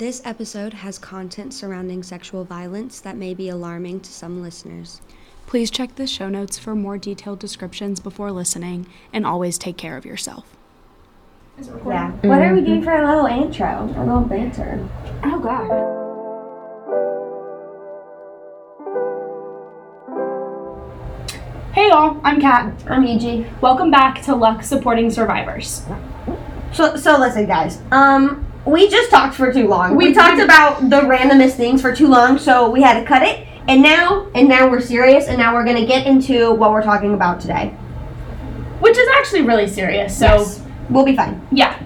This episode has content surrounding sexual violence that may be alarming to some listeners. Please check the show notes for more detailed descriptions before listening, and always take care of yourself. Yeah. What are we doing for a little intro? A little banter. Oh, God. Hey y'all, I'm Kat. I'm Yuji. Welcome back to Lux Supporting Survivors. So, so listen, guys. Um, we just talked for too long. We, We talked did. about the randomest things for too long, so we had to cut it. And now, and now we're serious, and now we're gonna get into what we're talking about today. Which is actually really serious, so Yes. We'll be fine. yeah.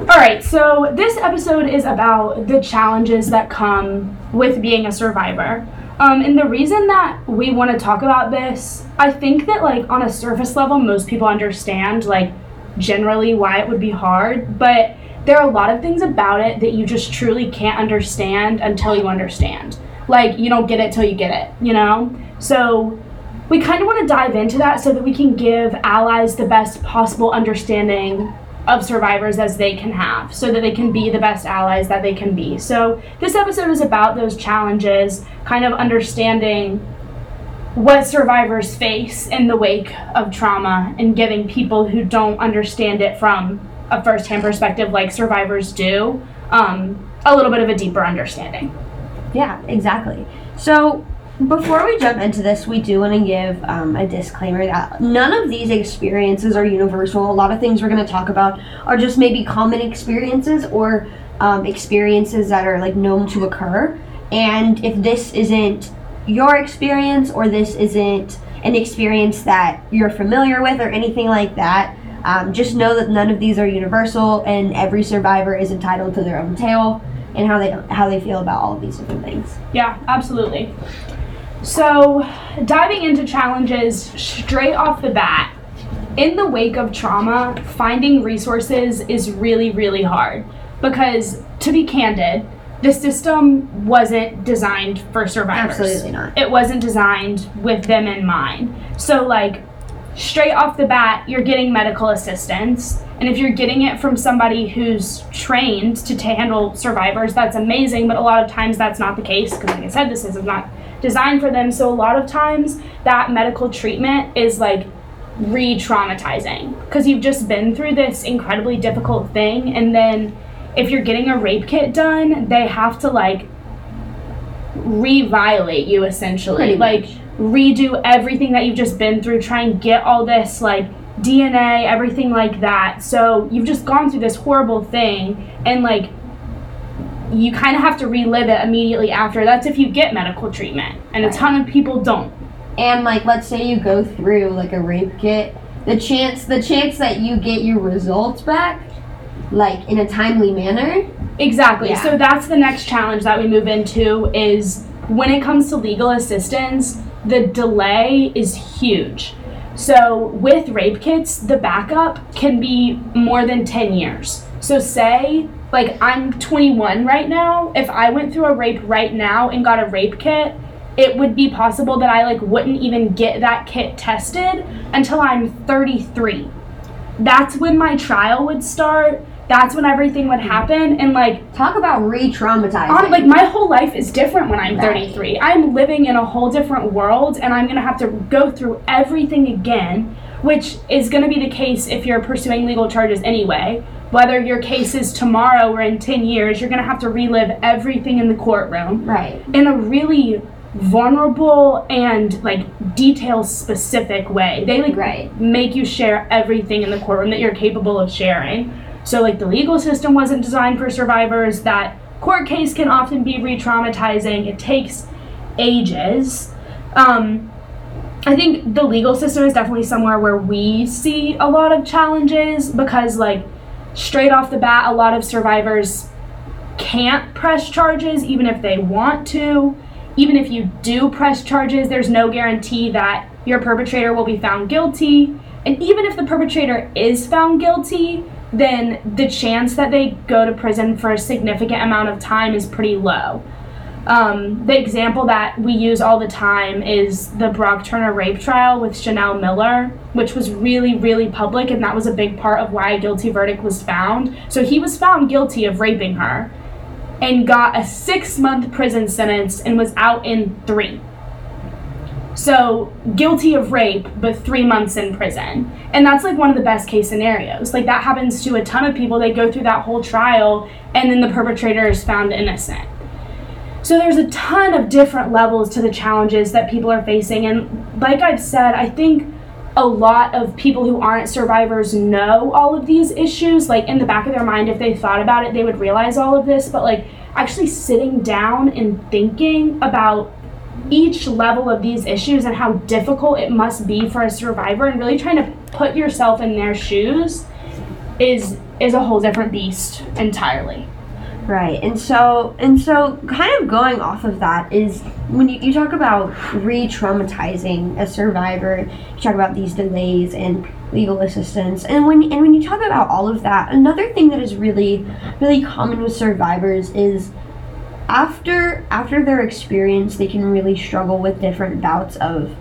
Alright, so this episode is about the challenges that come with being a survivor. Um, and the reason that we want to talk about this, I think that, like, on a surface level, most people understand, like, generally why it would be hard, but there are a lot of things about it that you just truly can't understand until you understand. Like, you don't get it till you get it, you know? So, we kind of want to dive into that so that we can give allies the best possible understanding of survivors as they can have so that they can be the best allies that they can be. So, this episode is about those challenges, kind of understanding what survivors face in the wake of trauma and giving people who don't understand it from a first hand perspective, like survivors do, um, a little bit of a deeper understanding. Yeah, exactly. So, before we jump into this, we do want to give um, a disclaimer that none of these experiences are universal. A lot of things we're going to talk about are just maybe common experiences or um, experiences that are like known to occur. And if this isn't your experience or this isn't an experience that you're familiar with or anything like that, um, just know that none of these are universal, and every survivor is entitled to their own tale and how they how they feel about all of these different things. Yeah, absolutely. So, diving into challenges straight off the bat, in the wake of trauma, finding resources is really, really hard. Because, to be candid, the system wasn't designed for survivors. Absolutely not. It wasn't designed with them in mind. So, like, straight off the bat, you're getting medical assistance. And if you're getting it from somebody who's trained to, to handle survivors, that's amazing. But a lot of times that's not the case because, like I said, this is not designed for them. So a lot of times that medical treatment is like re traumatizing because you've just been through this incredibly difficult thing. And then if you're getting a rape kit done, they have to like re-violate you essentially like. Redo everything that you've just been through try and get all this like dna everything like that so you've just gone through this horrible thing and like you kind of have to relive it immediately after that's if you get medical treatment and a ton of people don't And like, let's say you go through like a rape kit, the chance the chance that you get your results back, like in a timely manner, Exactly. Yeah. So that's the next challenge that we move into is when it comes to legal assistance, the delay is huge. So with rape kits, the backup can be more than 10 years. So say like I'm 21 right now, if I went through a rape right now and got a rape kit, it would be possible that I like wouldn't even get that kit tested until I'm 33 that's when my trial would start. That's when everything would happen. And like, talk about re-traumatizing. on, like my whole life is different when I'm Right. 33. I'm living in a whole different world, and I'm gonna have to go through everything again, which is gonna be the case if you're pursuing legal charges anyway. Whether your case is tomorrow or in 10 years, you're gonna have to relive everything in the courtroom right. in a really vulnerable and like detail specific way. They like Right. make you share everything in the courtroom that you're capable of sharing. So like the legal system wasn't designed for survivors. That court case can often be re-traumatizing. It takes ages. Um, I think the legal system is definitely somewhere where we see a lot of challenges because like straight off the bat, a lot of survivors can't press charges even if they want to. Even if you do press charges, there's no guarantee that your perpetrator will be found guilty. And even if the perpetrator is found guilty, then the chance that they go to prison for a significant amount of time is pretty low. Um, the example that we use all the time is the Brock Turner rape trial with Chanel Miller, which was really, really public, and that was a big part of why a guilty verdict was found. So he was found guilty of raping her. and got a six month prison sentence and was out in three. So, guilty of rape, but three months in prison. And that's like one of the best case scenarios. Like, that happens to a ton of people. They go through that whole trial, and then the perpetrator is found innocent. So, there's a ton of different levels to the challenges that people are facing. And, like I've said, I think a lot of people who aren't survivors know all of these issues. Like, in the back of their mind, if they thought about it, they would realize all of this. But, like, actually sitting down and thinking about each level of these issues and how difficult it must be for a survivor and really trying to put yourself in their shoes is is a whole different beast entirely. Right. And so and so kind of going off of that is when you, you talk about re-traumatizing a survivor, you talk about these delays and legal assistance. And when and when you talk about all of that, another thing that is really really common with survivors is after after their experience, they can really struggle with different bouts of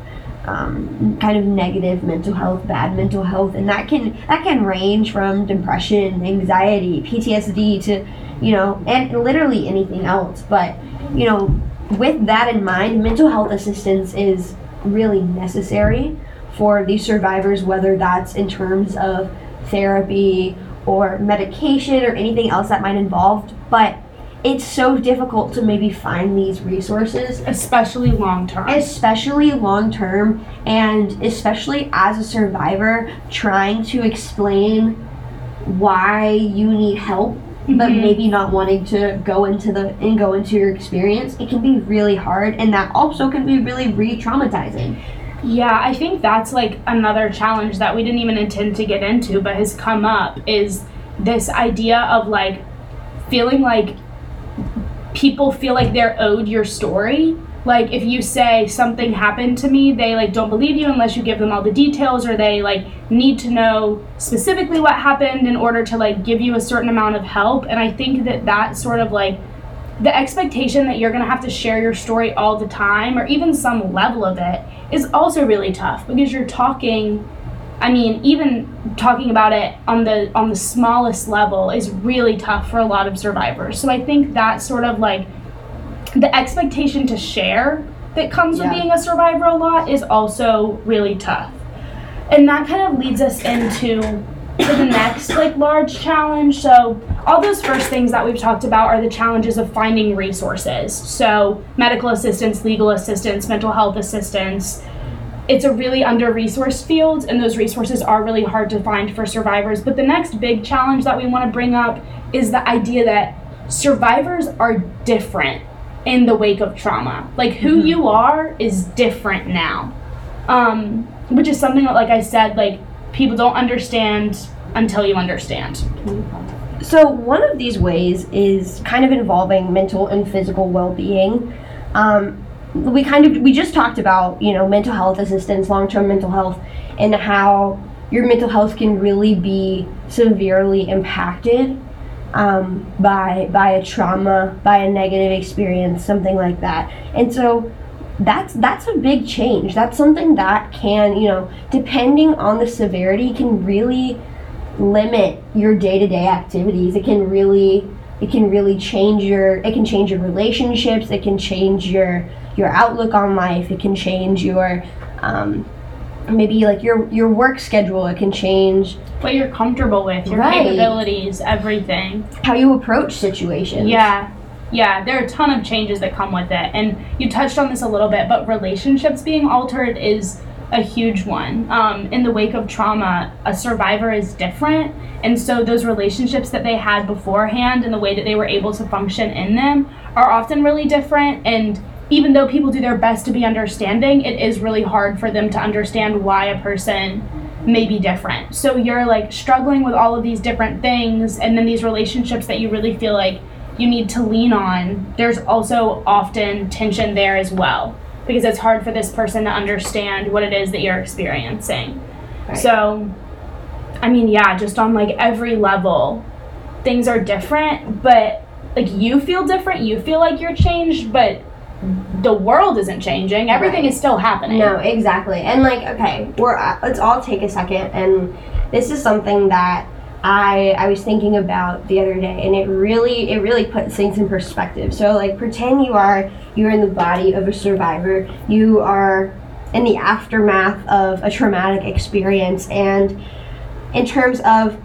um, kind of negative mental health, bad mental health, and that can that can range from depression, anxiety, PTSD to you know, and literally anything else. But you know, with that in mind, mental health assistance is really necessary for these survivors, whether that's in terms of therapy or medication or anything else that might involve. But it's so difficult to maybe find these resources. Especially long term especially long term and especially as a survivor trying to explain why you need help mm-hmm. but maybe not wanting to go into the and go into your experience. It can be really hard and that also can be really re-traumatizing. Yeah, I think that's like another challenge that we didn't even intend to get into, but has come up is this idea of like feeling like people feel like they're owed your story. Like if you say something happened to me they like don't believe you unless you give them all the details or they like need to know specifically what happened in order to like give you a certain amount of help. And i think that that sort of like the expectation that you're going to have to share your story all the time or even some level of it is also really tough because you're talking I mean, even talking about it on the on the smallest level is really tough for a lot of survivors. So I think that sort of like the expectation to share that comes yeah. with being a survivor a lot is also really tough. And that kind of leads us into the next like large challenge. So all those first things that we've talked about are the challenges of finding resources. So medical assistance, legal assistance, mental health assistance, it's a really under resourced field and those resources are really hard to find for survivors. But the next big challenge that we want to bring up is the idea that survivors are different in the wake of trauma. Like who mm-hmm. you are is different now. Um, which is something that like i said like people don't understand until you understand. So one of these ways is kind of involving mental and physical well-being. Um, we kind of we just talked about you know mental health assistance long-term mental health and how your mental health can really be severely impacted um, by by a trauma by a negative experience something like that. And so that's that's a big change. That's something that can you know depending on the severity can really limit your day-to-day activities. It can really it can really change your it can change your relationships. It can change your your outlook on life. It can change your um, maybe like your your work schedule. It can change what you're comfortable with, your right. capabilities, everything. How you approach situations. Yeah. Yeah, there are a ton of changes that come with it. And you touched on this a little bit, but relationships being altered is a huge one. Um, in the wake of trauma, a survivor is different. And so those relationships that they had beforehand and the way that they were able to function in them are often really different. And even though people do their best to be understanding, it is really hard for them to understand why a person may be different. So you're like struggling with all of these different things, and then these relationships that you really feel like you need to lean on, there's also often tension there as well because it's hard for this person to understand what it is that you're experiencing. Right. So, I mean, yeah, just on like every level, things are different, but like you feel different, you feel like you're changed, but the world isn't changing. Everything right. is still happening. No, exactly. And like, okay, we're uh, let's all take a second, and this is something that I I was thinking about the other day, and it really it really puts things in perspective. So like, pretend you are you're in the body of a survivor. You are in the aftermath of a traumatic experience, and in terms of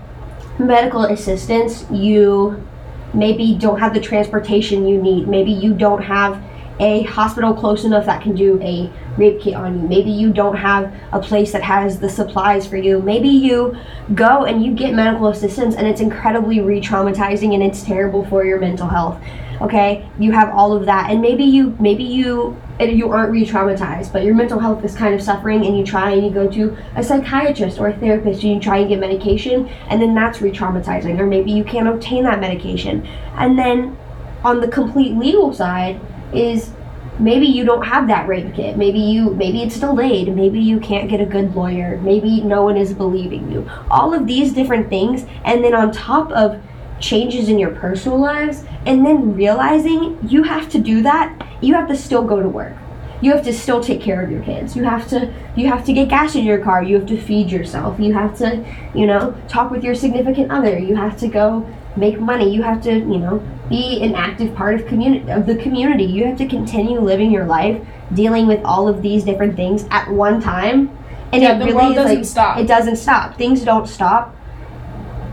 medical assistance, you maybe don't have the transportation you need. Maybe you don't have a hospital close enough that can do a rape kit on you. Maybe you don't have a place that has the supplies for you. Maybe you go and you get medical assistance and it's incredibly re traumatizing and it's terrible for your mental health. Okay? You have all of that. And maybe you, maybe you, you aren't re traumatized, but your mental health is kind of suffering and you try and you go to a psychiatrist or a therapist and you try and get medication and then that's re traumatizing. Or maybe you can't obtain that medication. And then on the complete legal side, is maybe you don't have that rape kit maybe you maybe it's delayed. Maybe you can't get a good lawyer. Maybe no one is believing you. All of these different things and then on top of changes in your personal lives and then realizing you have to do that you have to still go to work. You have to still take care of your kids. You have to you have to get gas in your car. You have to feed yourself. You have to you know talk with your significant other. You have to go make money. You have to you know be an active part of community of the community you have to continue living your life dealing with all of these different things at one time and Yeah, it the really world doesn't like stop. it doesn't stop things don't stop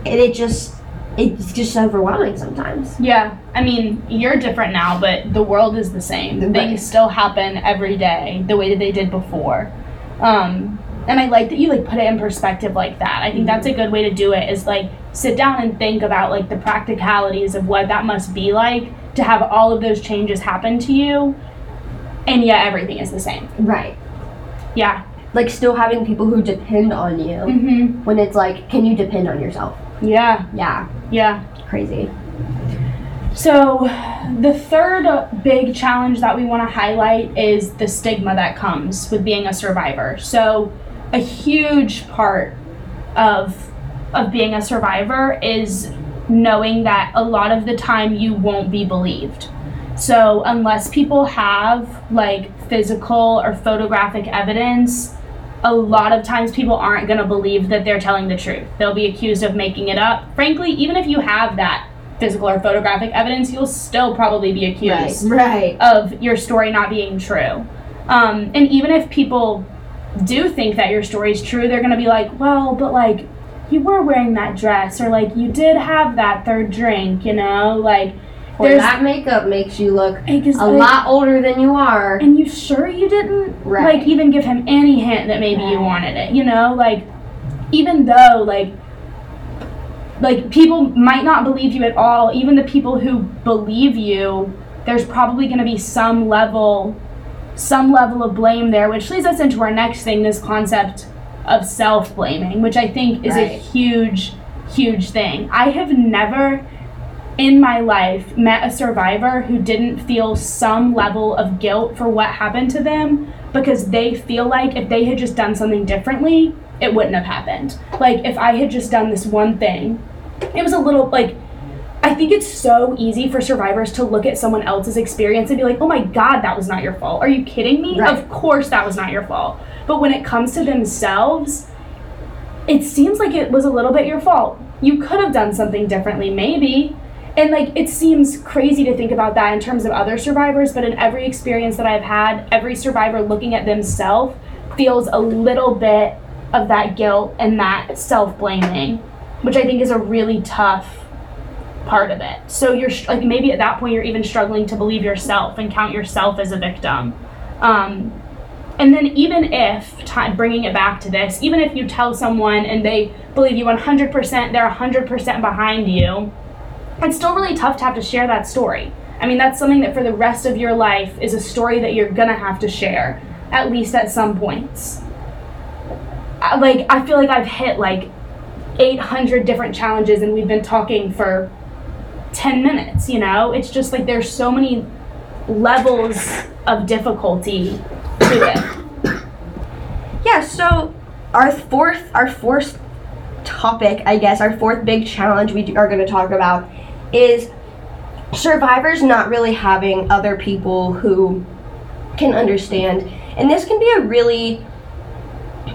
and it just it's just overwhelming sometimes Yeah, I mean, you're different now, but the world is the same. Right. Things still happen every day the way that they did before. Um, and I like that you like put it in perspective like that. I think that's a good way to do it is like sit down and think about like the practicalities of what that must be like to have all of those changes happen to you and yet everything is the same. right Yeah. like still having people who depend on you Mhm. when it's like can you depend on yourself Yeah. yeah Yeah. crazy So, the third big challenge that we want to highlight is the stigma that comes with being a survivor. So, a huge part of of being a survivor is knowing that a lot of the time you won't be believed. So, unless people have like physical or photographic evidence, a lot of times people aren't going to believe that they're telling the truth. They'll be accused of making it up. Frankly, even if you have that physical or photographic evidence, you'll still probably be accused right of your story not being true. Um, and even if people do think that your story is true, they're going to be like, well, but like, you were wearing that dress, or like, you did have that third drink, you know? Like, or there's that makeup makes you look a like, lot older than you are and you sure you didn't Right. like even give him any hint that maybe you wanted it you know like even though like like people might not believe you at all even the people who believe you there's probably going to be some level some level of blame there which leads us into our next thing this concept of self-blaming which i think is a huge huge thing i have never in my life met a survivor who didn't feel some level of guilt for what happened to them because they feel like if they had just done something differently, it wouldn't have happened. Like if I had just done this one thing, it was a little like I think it's so easy for survivors to look at someone else's experience and be like, "Oh my god, that was not your fault." Are you kidding me? Right. Of course that was not your fault. But when it comes to themselves, it seems like it was a little bit your fault. You could have done something differently, maybe. And like it seems crazy to think about that in terms of other survivors, but in every experience that I've had, every survivor looking at themselves feels a little bit of that guilt and that self-blaming, which I think is a really tough part of it. So you're like maybe at that point you're even struggling to believe yourself and count yourself as a victim. Um, and then even if time bringing it back to this, even if you tell someone and they believe you 100%, they're 100% behind you, it's still really tough to have to share that story. I mean, that's something that for the rest of your life is a story that you're gonna have to share, at least at some points. I- Like, I feel like I've hit like 800 different challenges and we've been talking for 10 minutes, you know? It's just like there's so many levels of difficulty to it. Yeah, so our fourth our fourth topic, I guess, our fourth big challenge we are going to talk about is survivors not really having other people who can understand. And this can be a really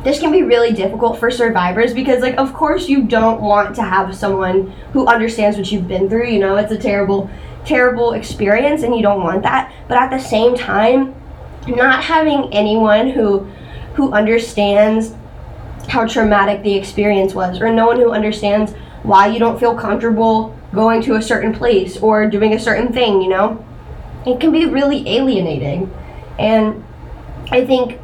this can be really difficult for survivors because like of course you don't want to have someone who understands what you've been through you know? It's a terrible terrible experience and you don't want that. But at the same time not having anyone who who understands how traumatic the experience was or no one who understands why you don't feel comfortable going to a certain place or doing a certain thing you know? It can be really alienating. And i think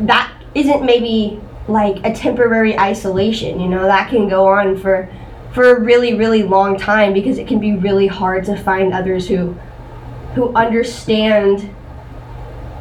that isn't maybe like a temporary isolation you know that can go on for for a really really long time because it can be really hard to find others who who understand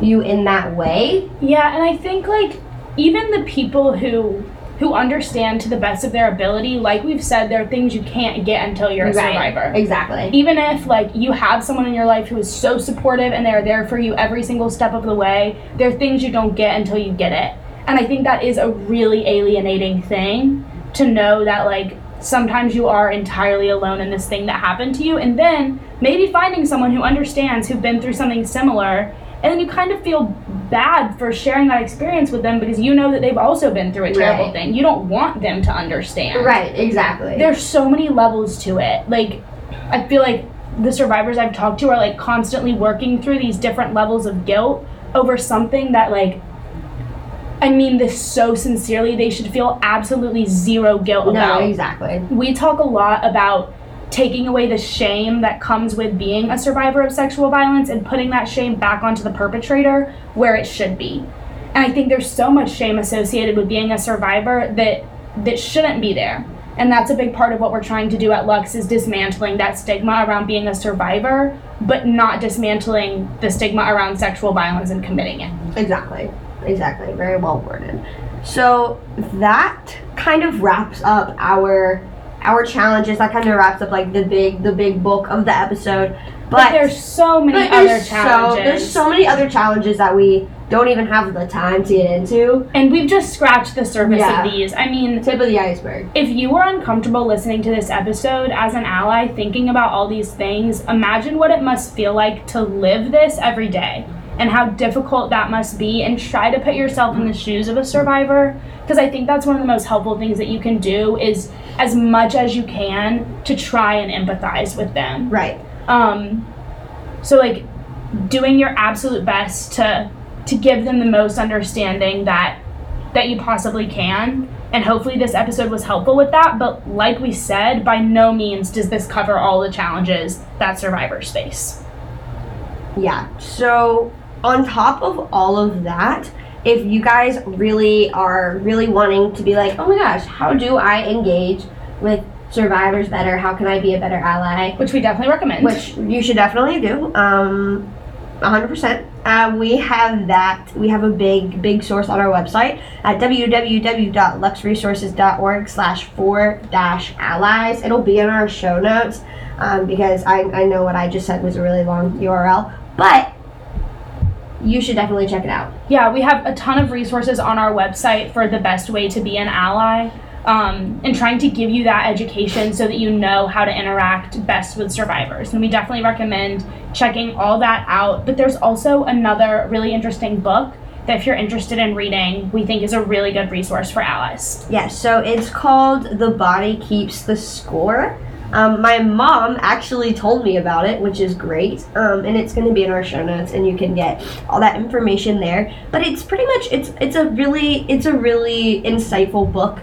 you in that way Yeah, and I think like even the people who who understand to the best of their ability, like we've said, there are things you can't get until you're a survivor. exactly Even if like you have someone in your life who is so supportive and they're there for you every single step of the way, there are things you don't get until you get it. And I think that is a really alienating thing to know that like sometimes you are entirely alone in this thing that happened to you and then maybe finding someone who understands who've been through something similar and then you kind of feel bad for sharing that experience with them because you know that they've also been through a terrible Right. thing. You don't want them to understand right exactly there's so many levels to it. Like, I feel like the survivors I've talked to are like constantly working through these different levels of guilt over something that, like, I mean this so sincerely, they should feel absolutely zero guilt no about. exactly We talk a lot about taking away the shame that comes with being a survivor of sexual violence and putting that shame back onto the perpetrator where it should be. And I think there's so much shame associated with being a survivor that that shouldn't be there. And that's a big part of what we're trying to do at Lux is dismantling that stigma around being a survivor, but not dismantling the stigma around sexual violence and committing it. Exactly. Exactly. Very well worded. So that kind of wraps up our our challenges. That kind of wraps up like the big the big bulk of the episode. But, But, there's so many other challenges. so there's so many other challenges that we don't even have the time to get into. and we've just scratched the surface Yeah. of these. I mean, Tip of the iceberg. If you were uncomfortable listening to this episode as an ally, thinking about all these things, imagine what it must feel like to live this every day and how difficult that must be, and try to put yourself in the shoes of a survivor. Because I think that's one of the most helpful things that you can do is as much as you can to try and empathize with them. Right. Um, so like doing your absolute best to to give them the most understanding that that you possibly can. And hopefully this episode was helpful with that. But like we said, by no means does this cover all the challenges that survivors face. Yeah. So on top of all of that, if you guys really are really wanting to be like, oh my gosh, how do I engage with survivors better? How can I be a better ally? Which we definitely recommend. Which you should definitely do. Um, 100%. Uh, we have that. We have a big, big source on our website at www.luxresources.org slash four dash allies. It'll be in our show notes um, because I, I know what I just said was a really long URL. But you should definitely check it out. yeah, we have a ton of resources on our website for the best way to be an ally. Um, and trying to give you that education so that you know how to interact best with survivors. And we definitely recommend checking all that out. But there's also another really interesting book that, if you're interested in reading, we think is a really good resource for allies. Yes, so it's called The Body Keeps the Score. Um, my mom actually told me about it, which is great. Um, and it's going to be in our show notes, and you can get all that information there. But it's pretty much it's it's a really it's a really insightful book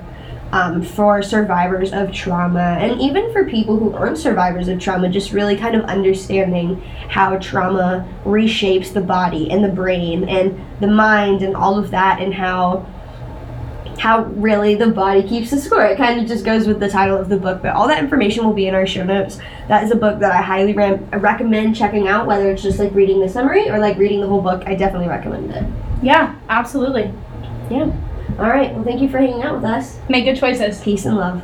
um, for survivors of trauma, and even for people who aren't survivors of trauma. Just really kind of understanding how trauma reshapes the body and the brain and the mind and all of that, and how how really the body keeps the score. It kind of just goes with the title of the book, but all that information will be in our show notes. That is a book that I highly re- recommend checking out, whether it's just like reading the summary or like reading the whole book. I definitely recommend it. Yeah, absolutely. Yeah. All right. Well, thank you for hanging out with us. Make good choices. Peace and love.